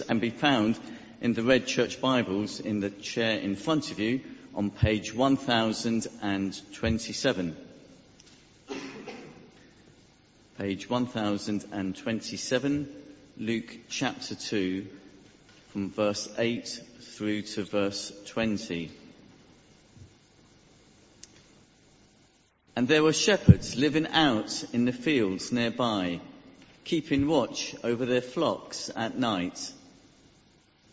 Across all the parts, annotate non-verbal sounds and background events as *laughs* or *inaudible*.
and be found in the Red Church Bibles in the chair in front of you on page 1027. Page 1027, Luke chapter 2, from verse 8 through to verse 20. And there were shepherds living out in the fields nearby, keeping watch over their flocks at night.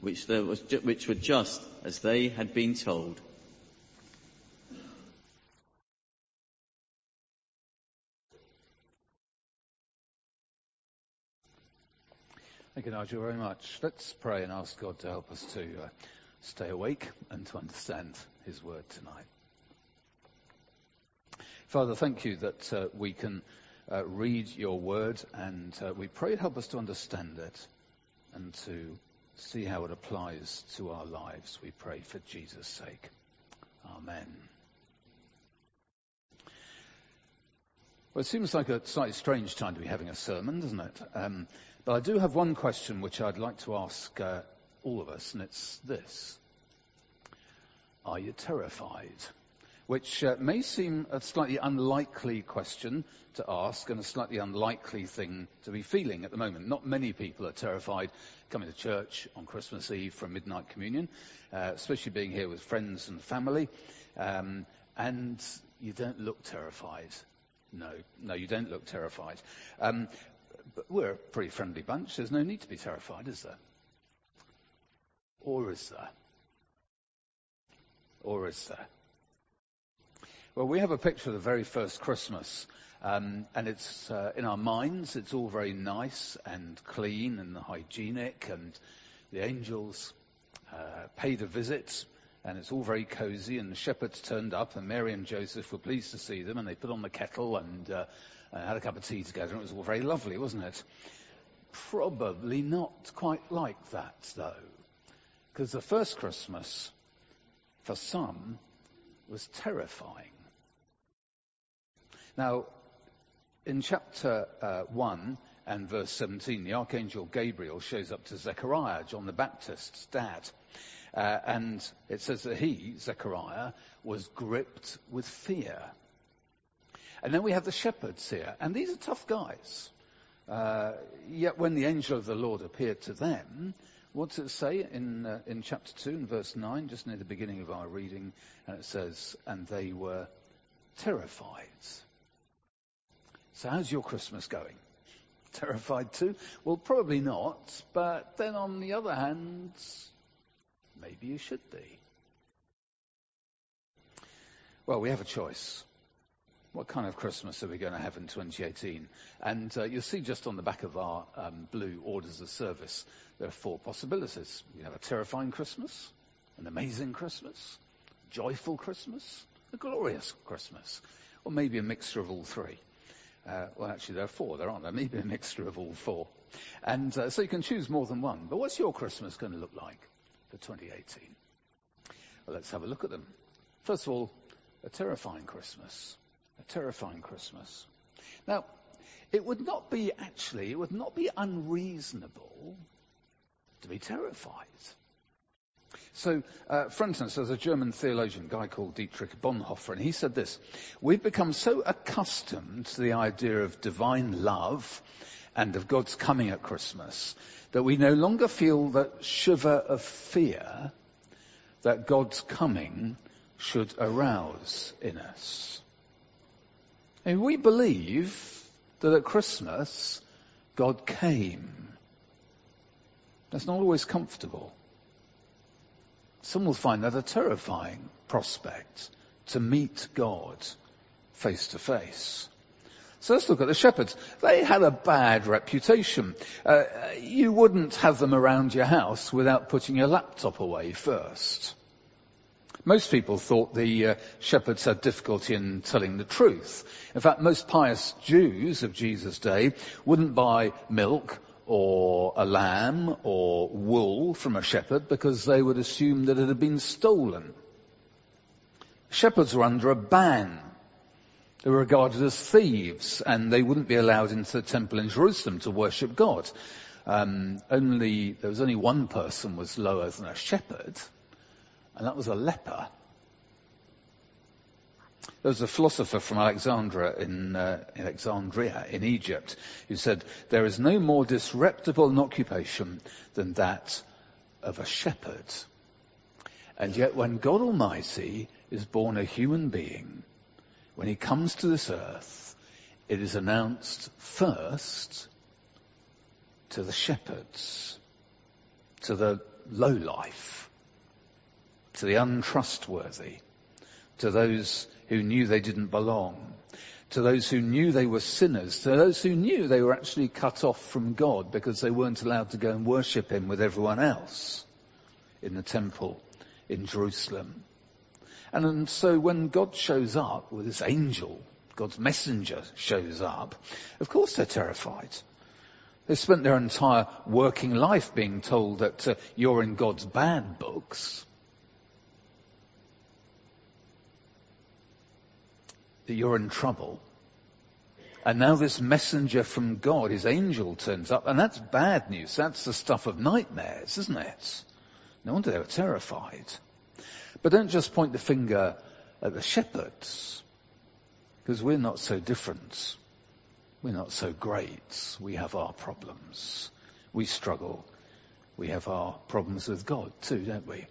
which, was, which were just as they had been told. Thank you, Nigel, very much. Let's pray and ask God to help us to uh, stay awake and to understand His word tonight. Father, thank you that uh, we can uh, read your word and uh, we pray help us to understand it and to see how it applies to our lives. We pray for Jesus' sake. Amen. Well, it seems like a slightly strange time to be having a sermon, doesn't it? Um, but I do have one question which I'd like to ask uh, all of us, and it's this. Are you terrified? Which uh, may seem a slightly unlikely question to ask and a slightly unlikely thing to be feeling at the moment. Not many people are terrified coming to church on Christmas Eve for midnight communion, uh, especially being here with friends and family. Um, and you don't look terrified. No, no, you don't look terrified. Um, but we're a pretty friendly bunch. There's no need to be terrified, is there? Or is there? Or is there? Well, we have a picture of the very first Christmas, um, and it's uh, in our minds. It's all very nice and clean and hygienic, and the angels uh, paid a visit, and it's all very cosy. And the shepherds turned up, and Mary and Joseph were pleased to see them, and they put on the kettle and, uh, and had a cup of tea together. And it was all very lovely, wasn't it? Probably not quite like that, though, because the first Christmas, for some, was terrifying. Now, in chapter uh, 1 and verse 17, the archangel Gabriel shows up to Zechariah, John the Baptist's dad. Uh, and it says that he, Zechariah, was gripped with fear. And then we have the shepherds here, and these are tough guys. Uh, yet when the angel of the Lord appeared to them, what does it say in, uh, in chapter 2 and verse 9, just near the beginning of our reading? And it says, and they were terrified. So how's your Christmas going? *laughs* Terrified too? Well, probably not, but then on the other hand, maybe you should be. Well, we have a choice. What kind of Christmas are we going to have in 2018? And uh, you'll see just on the back of our um, blue orders of service, there are four possibilities. We have a terrifying Christmas, an amazing Christmas, joyful Christmas, a glorious Christmas, or maybe a mixture of all three. Uh, well, actually, there are four, there aren't there? Maybe *laughs* a mixture of all four. And uh, so you can choose more than one. But what's your Christmas going to look like? for 2018? Well, let's have a look at them. First of all, a terrifying Christmas. A terrifying Christmas. Now, it would not be actually, it would not be unreasonable to be terrified. So, uh, for instance, there's a German theologian, a guy called Dietrich Bonhoeffer, and he said this, we've become so accustomed to the idea of divine love and of God's coming at Christmas that we no longer feel that shiver of fear that God's coming should arouse in us. And we believe that at Christmas, God came. That's not always comfortable. Some will find that a terrifying prospect to meet God face to face. So let's look at the shepherds. They had a bad reputation. Uh, you wouldn't have them around your house without putting your laptop away first. Most people thought the uh, shepherds had difficulty in telling the truth. In fact, most pious Jews of Jesus' day wouldn't buy milk or a lamb or wool from a shepherd because they would assume that it had been stolen. Shepherds were under a ban. They were regarded as thieves and they wouldn't be allowed into the temple in Jerusalem to worship God. Um, only, there was only one person was lower than a shepherd and that was a leper. There was a philosopher from Alexandria in, uh, in Alexandria in Egypt who said, there is no more disreputable an occupation than that of a shepherd. And yet when God Almighty is born a human being, when he comes to this earth, it is announced first to the shepherds, to the low life, to the untrustworthy, to those who knew they didn't belong, to those who knew they were sinners, to those who knew they were actually cut off from God because they weren't allowed to go and worship Him with everyone else in the temple in Jerusalem. And, and so when God shows up with this angel, God's messenger shows up, of course they're terrified. They spent their entire working life being told that uh, you're in God's bad books. That you're in trouble. And now this messenger from God, his angel turns up, and that's bad news. That's the stuff of nightmares, isn't it? No wonder they were terrified. But don't just point the finger at the shepherds, because we're not so different. We're not so great. We have our problems. We struggle. We have our problems with God too, don't we?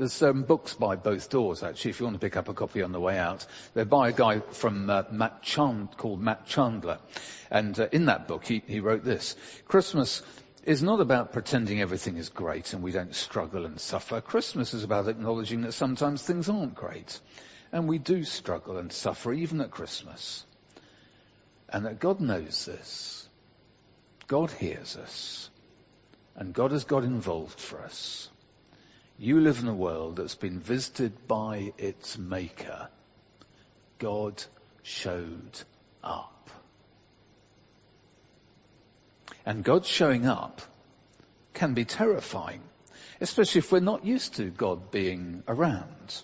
There's um, books by both doors, actually, if you want to pick up a copy on the way out. They're by a guy from uh, Matt Chand- called Matt Chandler. And uh, in that book, he, he wrote this. Christmas is not about pretending everything is great and we don't struggle and suffer. Christmas is about acknowledging that sometimes things aren't great. And we do struggle and suffer even at Christmas. And that God knows this. God hears us. And God has got involved for us. You live in a world that's been visited by its maker. God showed up. And God showing up can be terrifying, especially if we're not used to God being around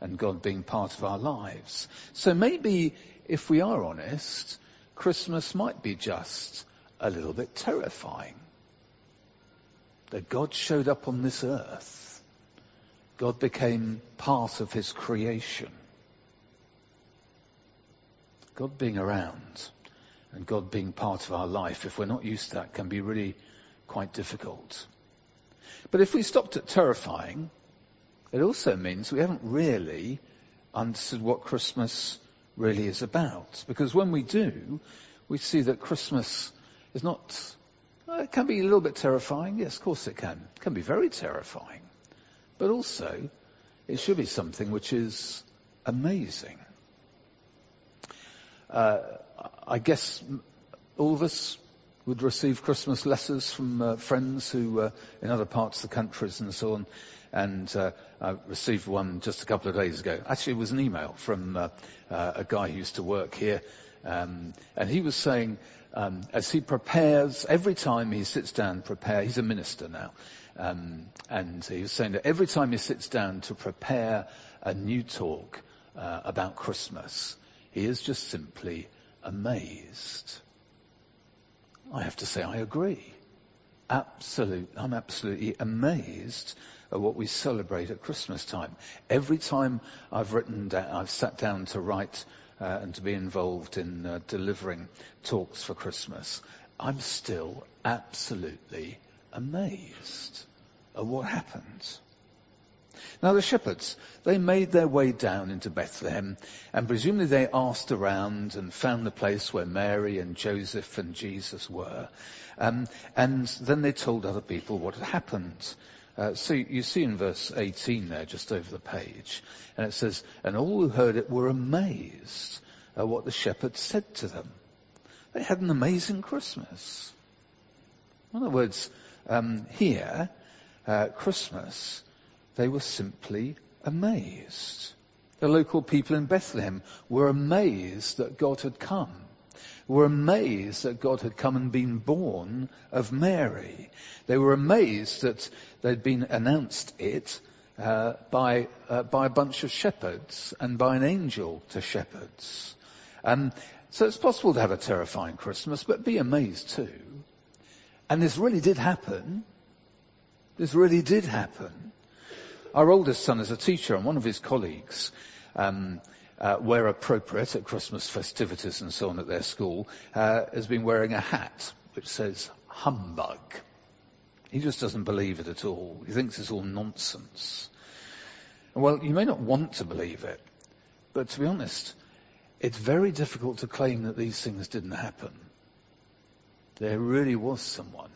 and God being part of our lives. So maybe if we are honest, Christmas might be just a little bit terrifying. That God showed up on this earth God became part of his creation. God being around and God being part of our life, if we're not used to that, can be really quite difficult. But if we stopped at terrifying, it also means we haven't really understood what Christmas really is about. Because when we do, we see that Christmas is not, it can be a little bit terrifying. Yes, of course it can. It can be very terrifying. But also, it should be something which is amazing. Uh, I guess all of us would receive Christmas letters from uh, friends who uh, in other parts of the countries and so on. And uh, I received one just a couple of days ago. Actually, it was an email from uh, uh, a guy who used to work here, um, and he was saying um, as he prepares every time he sits down, prepare. He's a minister now, Um, and he was saying that every time he sits down to prepare a new talk uh, about Christmas, he is just simply amazed. I have to say I agree. Absolute, I'm absolutely amazed at what we celebrate at Christmas time. Every time I've written I've sat down to write uh, and to be involved in uh, delivering talks for Christmas, I'm still absolutely amazed at what happened. Now the shepherds, they made their way down into Bethlehem and presumably they asked around and found the place where Mary and Joseph and Jesus were. Um, and then they told other people what had happened. Uh, so you see in verse 18 there, just over the page, and it says, and all who heard it were amazed at what the shepherds said to them. They had an amazing Christmas. In other words, um, here, uh, Christmas, they were simply amazed. The local people in Bethlehem were amazed that God had come were amazed that God had come and been born of Mary. They were amazed that they'd been announced it uh, by uh, by a bunch of shepherds and by an angel to shepherds. Um, so it's possible to have a terrifying Christmas, but be amazed too. And this really did happen. This really did happen. Our oldest son is a teacher, and one of his colleagues um, uh, where appropriate at Christmas festivities and so on at their school, uh, has been wearing a hat which says humbug. He just doesn't believe it at all. He thinks it's all nonsense. Well, you may not want to believe it, but to be honest, it's very difficult to claim that these things didn't happen. There really was someone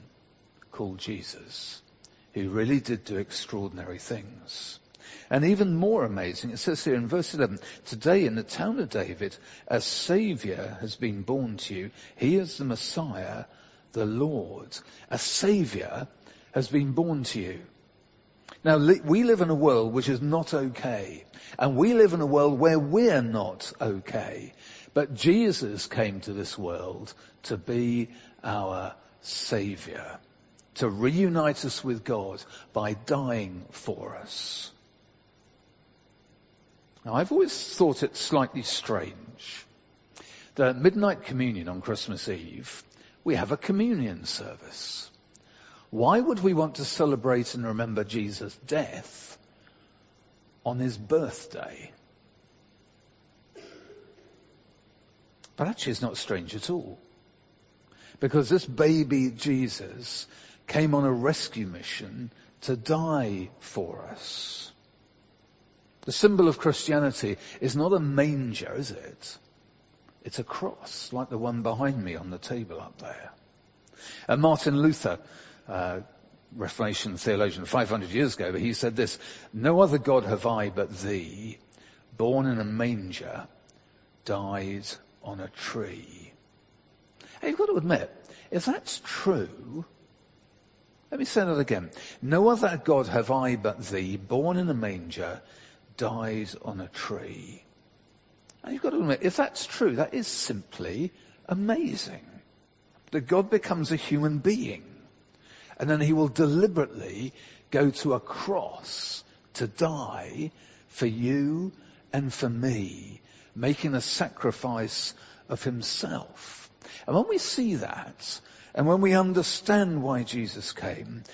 called Jesus who really did do extraordinary things. And even more amazing, it says here in verse 11, today in the town of David, a savior has been born to you. He is the Messiah, the Lord. A savior has been born to you. Now, we live in a world which is not okay. And we live in a world where we're not okay. But Jesus came to this world to be our Saviour. To reunite us with God by dying for us. Now, I've always thought it slightly strange that at midnight communion on Christmas Eve, we have a communion service. Why would we want to celebrate and remember Jesus' death on his birthday? But actually it's not strange at all. Because this baby Jesus came on a rescue mission to die for us. The symbol of Christianity is not a manger, is it? It's a cross, like the one behind me on the table up there. And Martin Luther, uh, Reformation theologian 500 years ago, but he said this, no other God have I but thee, born in a manger, died on a tree. Hey, you've got to admit, if that's true, let me say that again. No other God have I but thee, born in a manger, dies on a tree. And you've got to admit, if that's true, that is simply amazing. That God becomes a human being. And then he will deliberately go to a cross to die for you and for me, making a sacrifice of himself. And when we see that, and when we understand why Jesus came,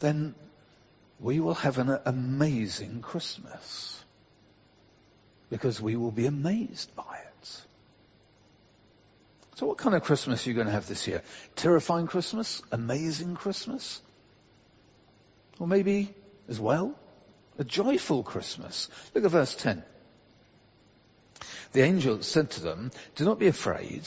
then we will have an amazing Christmas because we will be amazed by it. So what kind of Christmas are you going to have this year? Terrifying Christmas? Amazing Christmas? Or maybe, as well, a joyful Christmas. Look at verse 10. The angel said to them, do not be afraid.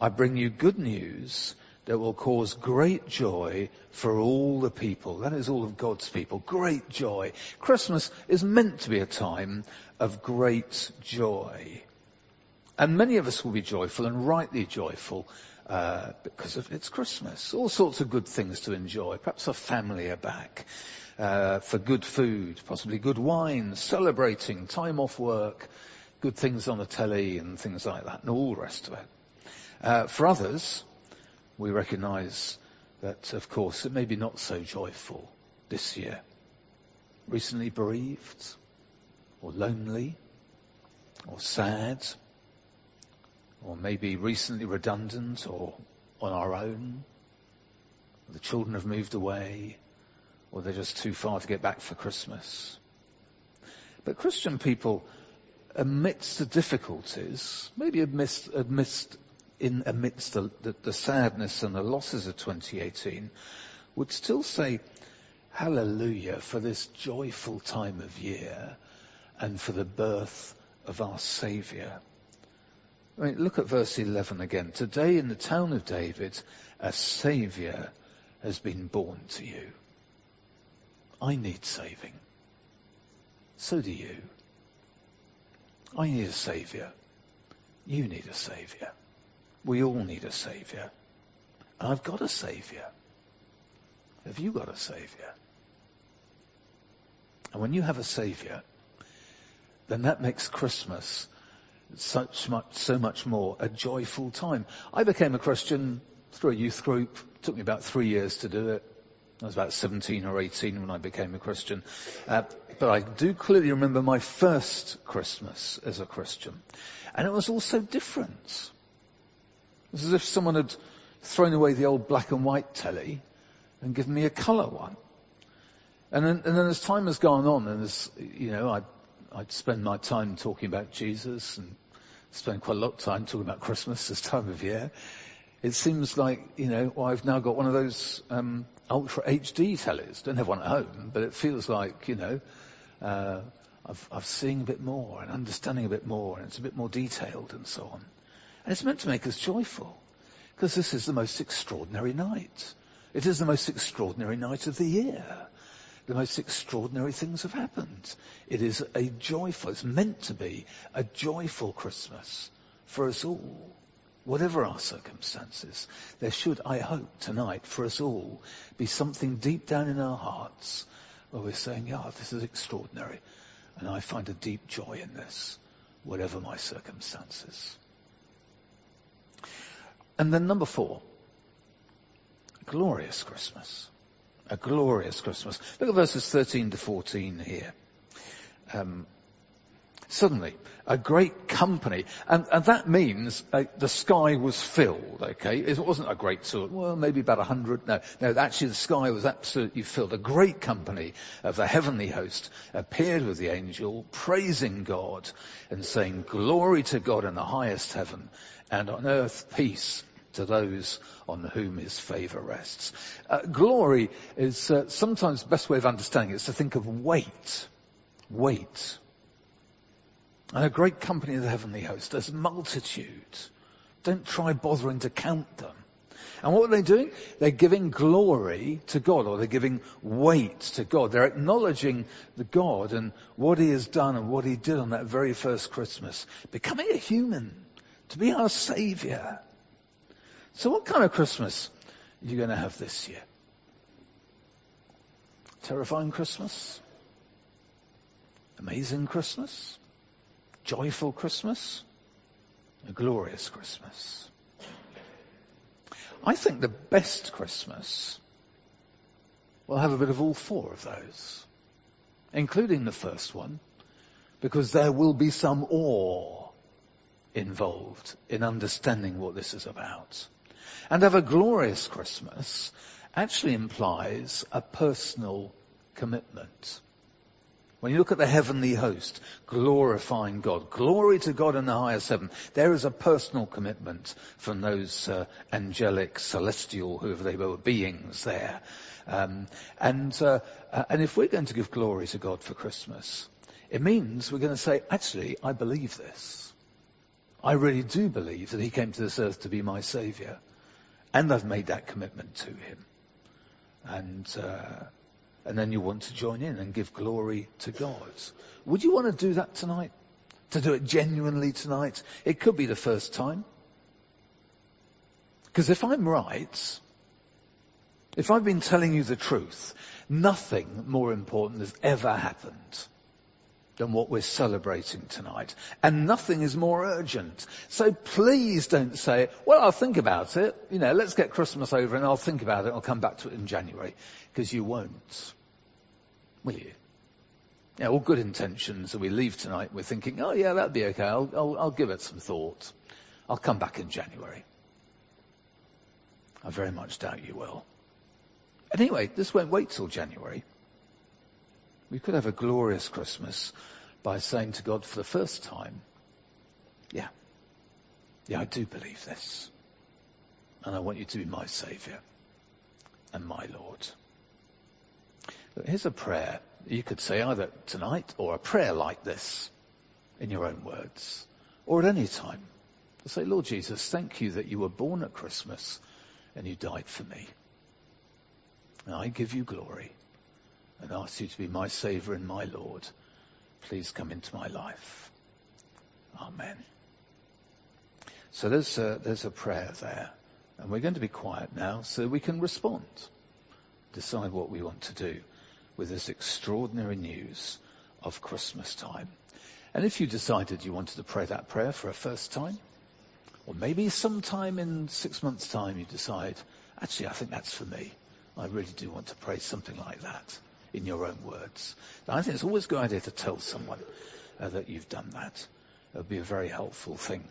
I bring you good news that will cause great joy for all the people. That is all of God's people. Great joy. Christmas is meant to be a time of great joy. And many of us will be joyful and rightly joyful uh, because of it's Christmas. All sorts of good things to enjoy. Perhaps our family are back. Uh, for good food, possibly good wine, celebrating, time off work, good things on the telly and things like that, and all the rest of it. Uh, for others, we recognize that, of course, it may be not so joyful. this year? Recently bereaved? Or lonely? Or sad? Or maybe recently redundant or on our own? The children have moved away or they're just too far to get back for Christmas. But Christian people, amidst the difficulties, maybe amidst, amidst in amidst the, the, the sadness and the losses of 2018, would still say, Hallelujah for this joyful time of year and for the birth of our Saviour. I mean, look at verse 11 again. Today in the town of David, a Saviour has been born to you. I need saving. So do you. I need a saviour. You need a saviour. We all need a saviour. And I've got a saviour. Have you got a saviour? And when you have a saviour, then that makes Christmas such much, so much more a joyful time. I became a Christian through a youth group. It took me about three years to do it. I was about 17 or 18 when I became a Christian. Uh, but I do clearly remember my first Christmas as a Christian. And it was all so different. It was as if someone had thrown away the old black and white telly and given me a colour one. And then, and then as time has gone on and as, you know, I'd, I'd spend my time talking about Jesus and spend quite a lot of time talking about Christmas this time of year. It seems like, you know, well, I've now got one of those um, ultra HD tellies. Don't have one at home, but it feels like, you know, uh, I've, I've seen a bit more and understanding a bit more and it's a bit more detailed and so on. And it's meant to make us joyful because this is the most extraordinary night. It is the most extraordinary night of the year. The most extraordinary things have happened. It is a joyful, it's meant to be a joyful Christmas for us all whatever our circumstances, there should, I hope, tonight for us all be something deep down in our hearts where we're saying, yeah, this is extraordinary. And I find a deep joy in this, whatever my circumstances. And then number four, glorious Christmas. A glorious Christmas. Look at verses 13 to 14 here. Um, suddenly a great company. And, and that means uh, the sky was filled, okay? It wasn't a great sort well, maybe about a hundred. No, no, actually the sky was absolutely filled. A great company of the heavenly host appeared with the angel, praising God and saying, glory to God in the highest heaven and on earth peace to those on whom his favour rests. Uh, glory is uh, sometimes the best way of understanding it is to think of weight. Weight and a great company of the heavenly host. There's multitudes. Don't try bothering to count them. And what are they doing? They're giving glory to God, or they're giving weight to God. They're acknowledging the God and what He has done and what He did on that very first Christmas. Becoming a human, to be our Saviour. So what kind of Christmas are you going to have this year? Terrifying Christmas? Amazing Christmas? Joyful Christmas, a glorious Christmas. I think the best Christmas will have a bit of all four of those, including the first one, because there will be some awe involved in understanding what this is about. And have a glorious Christmas actually implies a personal commitment. When you look at the heavenly host, glorifying God, glory to God in the highest heaven, there is a personal commitment from those uh, angelic, celestial, whoever they were, beings there. Um, and, uh, uh, and if we're going to give glory to God for Christmas, it means we're going to say, actually, I believe this. I really do believe that He came to this earth to be my Saviour. And I've made that commitment to Him. And, uh, and then you want to join in and give glory to God. Would you want to do that tonight? To do it genuinely tonight? It could be the first time. Because if I'm right, if I've been telling you the truth, nothing more important has ever happened than what we're celebrating tonight. And nothing is more urgent. So please don't say, well, I'll think about it. You know, let's get Christmas over and I'll think about it. I'll come back to it in January. Because you won't. Will you? Yeah, all good intentions, and we leave tonight, we're thinking, oh yeah, that'd be okay, I'll, I'll, I'll give it some thought. I'll come back in January. I very much doubt you will. Anyway, this won't wait till January. We could have a glorious Christmas by saying to God for the first time, yeah, yeah, I do believe this. And I want you to be my Saviour and my Lord. Here's a prayer you could say either tonight or a prayer like this in your own words or at any time. Say, Lord Jesus, thank you that you were born at Christmas and you died for me. And I give you glory and ask you to be my Saviour and my Lord. Please come into my life. Amen. So there's a, there's a prayer there. And we're going to be quiet now so we can respond. Decide what we want to do with this extraordinary news of Christmas time. And if you decided you wanted to pray that prayer for a first time, or maybe sometime in six months' time you decide, actually, I think that's for me. I really do want to pray something like that in your own words. Now, I think it's always a good idea to tell someone uh, that you've done that. It would be a very helpful thing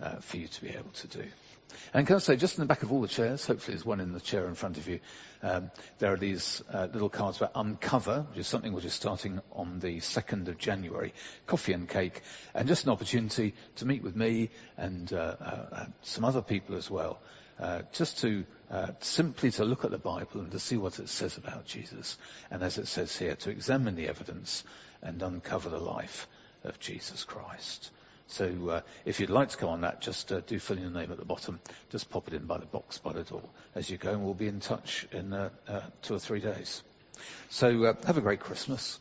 uh, for you to be able to do. And can I say, just in the back of all the chairs, hopefully there's one in the chair in front of you, um, there are these uh, little cards about Uncover, which is something which is starting on the 2nd of January, coffee and cake, and just an opportunity to meet with me and uh, uh, some other people as well, uh, just to uh, simply to look at the Bible and to see what it says about Jesus, and as it says here, to examine the evidence and uncover the life of Jesus Christ. So uh, if you'd like to come on that, just uh, do fill in your name at the bottom. Just pop it in by the box by the door as you go, and we'll be in touch in uh, uh two or three days. So uh, have a great Christmas.